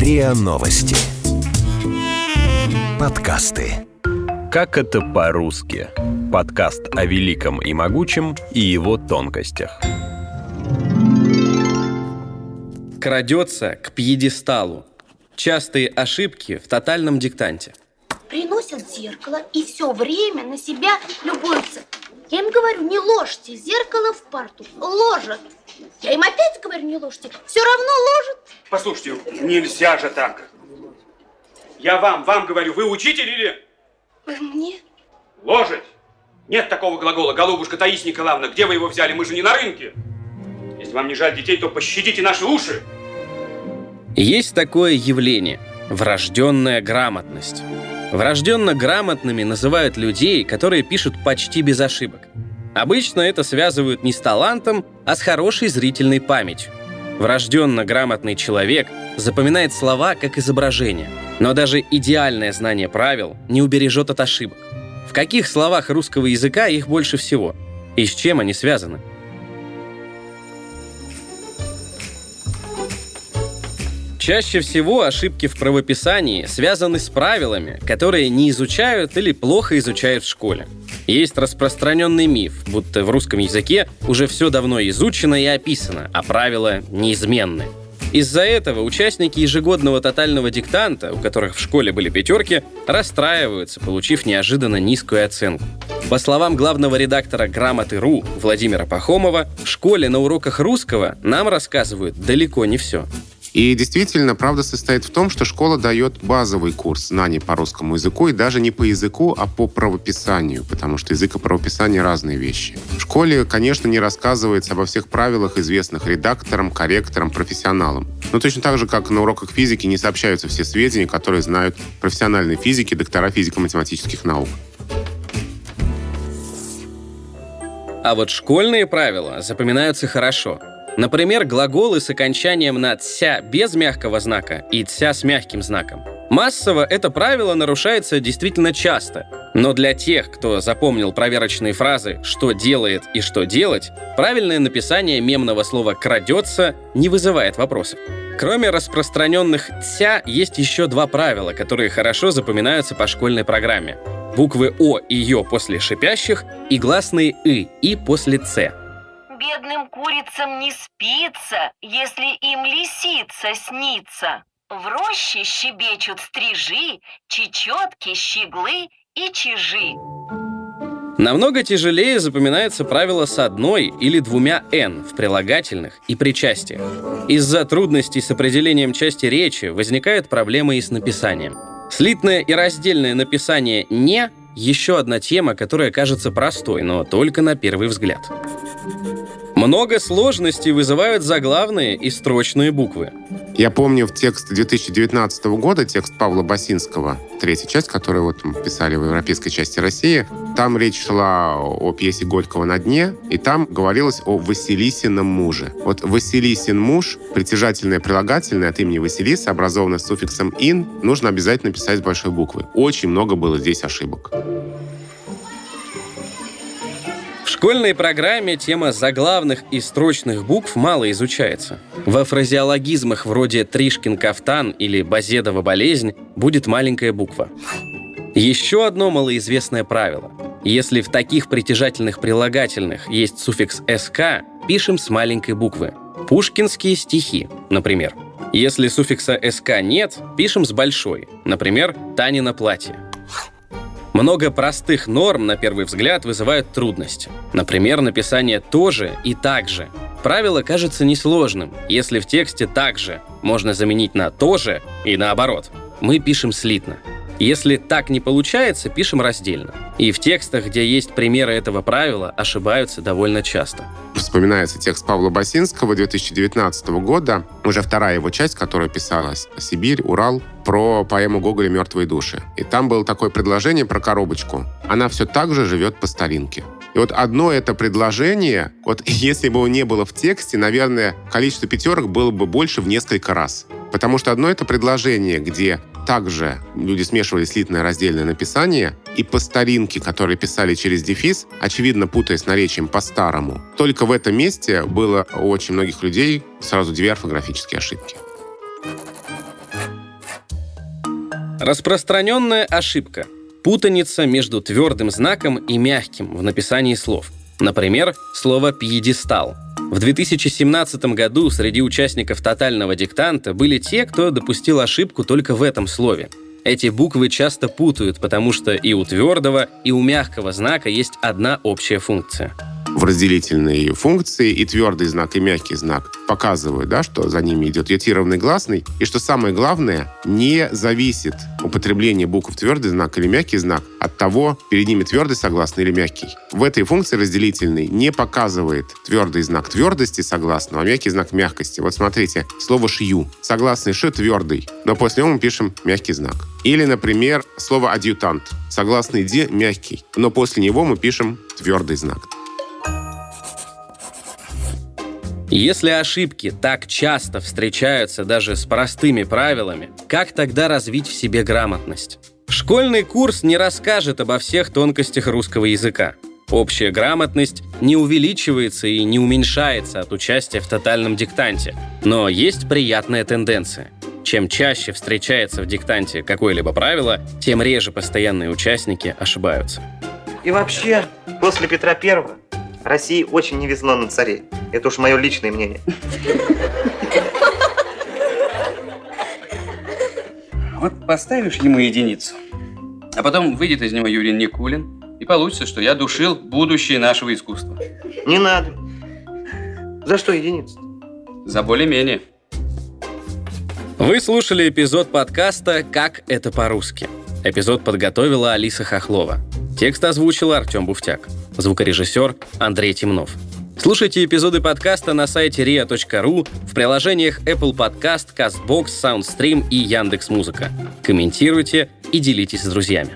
РИА Новости. Подкасты. Как это по-русски? Подкаст о великом и могучем и его тонкостях. Крадется к пьедесталу. Частые ошибки в тотальном диктанте. Приносят зеркало и все время на себя любуются. Я им говорю, не ложьте зеркало в парту. Ложат. Я им опять говорю, не ложьте. Все равно ложат. Послушайте, нельзя же так. Я вам, вам говорю, вы учитель или... Мне? Ложить? Нет такого глагола. Голубушка Таисия Николаевна, где вы его взяли? Мы же не на рынке. Если вам не жаль детей, то пощадите наши уши. Есть такое явление – врожденная грамотность. Врожденно грамотными называют людей, которые пишут почти без ошибок. Обычно это связывают не с талантом, а с хорошей зрительной памятью. Врожденно грамотный человек запоминает слова как изображение, но даже идеальное знание правил не убережет от ошибок. В каких словах русского языка их больше всего? И с чем они связаны? Чаще всего ошибки в правописании связаны с правилами, которые не изучают или плохо изучают в школе. Есть распространенный миф, будто в русском языке уже все давно изучено и описано, а правила неизменны. Из-за этого участники ежегодного тотального диктанта, у которых в школе были пятерки, расстраиваются, получив неожиданно низкую оценку. По словам главного редактора «Грамоты.ру» Владимира Пахомова, в школе на уроках русского нам рассказывают далеко не все. И действительно, правда состоит в том, что школа дает базовый курс знаний по русскому языку, и даже не по языку, а по правописанию, потому что язык и правописание разные вещи. В школе, конечно, не рассказывается обо всех правилах, известных редакторам, корректорам, профессионалам. Но точно так же, как на уроках физики не сообщаются все сведения, которые знают профессиональные физики, доктора физико-математических наук. А вот школьные правила запоминаются хорошо – Например, глаголы с окончанием на «ся» без мягкого знака и «ся» с мягким знаком. Массово это правило нарушается действительно часто, но для тех, кто запомнил проверочные фразы «что делает» и «что делать», правильное написание мемного слова «крадется» не вызывает вопросов. Кроме распространенных «ся» есть еще два правила, которые хорошо запоминаются по школьной программе. Буквы «о» и «ё» после шипящих и гласные «ы» и после «ц» бедным курицам не спится, если им лисица снится. В роще щебечут стрижи, чечетки, щеглы и чижи. Намного тяжелее запоминается правило с одной или двумя «н» в прилагательных и причастиях. Из-за трудностей с определением части речи возникают проблемы и с написанием. Слитное и раздельное написание «не» — еще одна тема, которая кажется простой, но только на первый взгляд. Много сложностей вызывают заглавные и строчные буквы. Я помню в текст 2019 года, текст Павла Басинского, третья часть, которую вот писали в европейской части России, там речь шла о пьесе Горького «На дне», и там говорилось о Василисином муже. Вот Василисин муж, притяжательное прилагательное от имени Василиса, образованное суффиксом «ин», нужно обязательно писать с большой буквы. Очень много было здесь ошибок. Школьной программе тема заглавных и строчных букв мало изучается. Во фразеологизмах вроде «Тришкин кафтан» или «Базедова болезнь» будет маленькая буква. Еще одно малоизвестное правило. Если в таких притяжательных прилагательных есть суффикс «СК», пишем с маленькой буквы. Пушкинские стихи, например. Если суффикса «СК» нет, пишем с большой, например, «Танина платье». Много простых норм, на первый взгляд, вызывают трудности. Например, написание «тоже» и «также». Правило кажется несложным, если в тексте «также» можно заменить на «тоже» и наоборот. Мы пишем слитно. Если так не получается, пишем раздельно. И в текстах, где есть примеры этого правила, ошибаются довольно часто. Вспоминается текст Павла Басинского 2019 года, уже вторая его часть, которая писалась «Сибирь, Урал», про поэму Гоголя «Мертвые души». И там было такое предложение про коробочку. Она все так же живет по старинке. И вот одно это предложение, вот если бы его не было в тексте, наверное, количество пятерок было бы больше в несколько раз. Потому что одно это предложение, где также люди смешивали слитное раздельное написание, и по старинке, которые писали через дефис, очевидно путаясь наречием по-старому. Только в этом месте было у очень многих людей сразу две орфографические ошибки. Распространенная ошибка – путаница между твердым знаком и мягким в написании слов. Например, слово «пьедестал». В 2017 году среди участников тотального диктанта были те, кто допустил ошибку только в этом слове. Эти буквы часто путают, потому что и у твердого, и у мягкого знака есть одна общая функция – в разделительной функции и твердый знак, и мягкий знак показывают, да, что за ними идет ятированный гласный, и что самое главное, не зависит употребление букв твердый знак или мягкий знак от того, перед ними твердый согласный или мягкий. В этой функции разделительной не показывает твердый знак твердости согласного, а мягкий знак мягкости. Вот смотрите, слово «шью». Согласный «ш» твердый, но после него мы пишем мягкий знак. Или, например, слово «адъютант». Согласный «ди» мягкий, но после него мы пишем твердый знак. Если ошибки так часто встречаются даже с простыми правилами, как тогда развить в себе грамотность? Школьный курс не расскажет обо всех тонкостях русского языка. Общая грамотность не увеличивается и не уменьшается от участия в тотальном диктанте. Но есть приятная тенденция. Чем чаще встречается в диктанте какое-либо правило, тем реже постоянные участники ошибаются. И вообще, после Петра Первого России очень не везло на царей. Это уж мое личное мнение. Вот поставишь ему единицу, а потом выйдет из него Юрий Никулин, и получится, что я душил будущее нашего искусства. Не надо. За что единицу? За более-менее. Вы слушали эпизод подкаста «Как это по-русски». Эпизод подготовила Алиса Хохлова. Текст озвучил Артем Буфтяк. Звукорежиссер Андрей Темнов. Слушайте эпизоды подкаста на сайте ria.ru, в приложениях Apple Podcast, CastBox, SoundStream и Яндекс.Музыка. Комментируйте и делитесь с друзьями.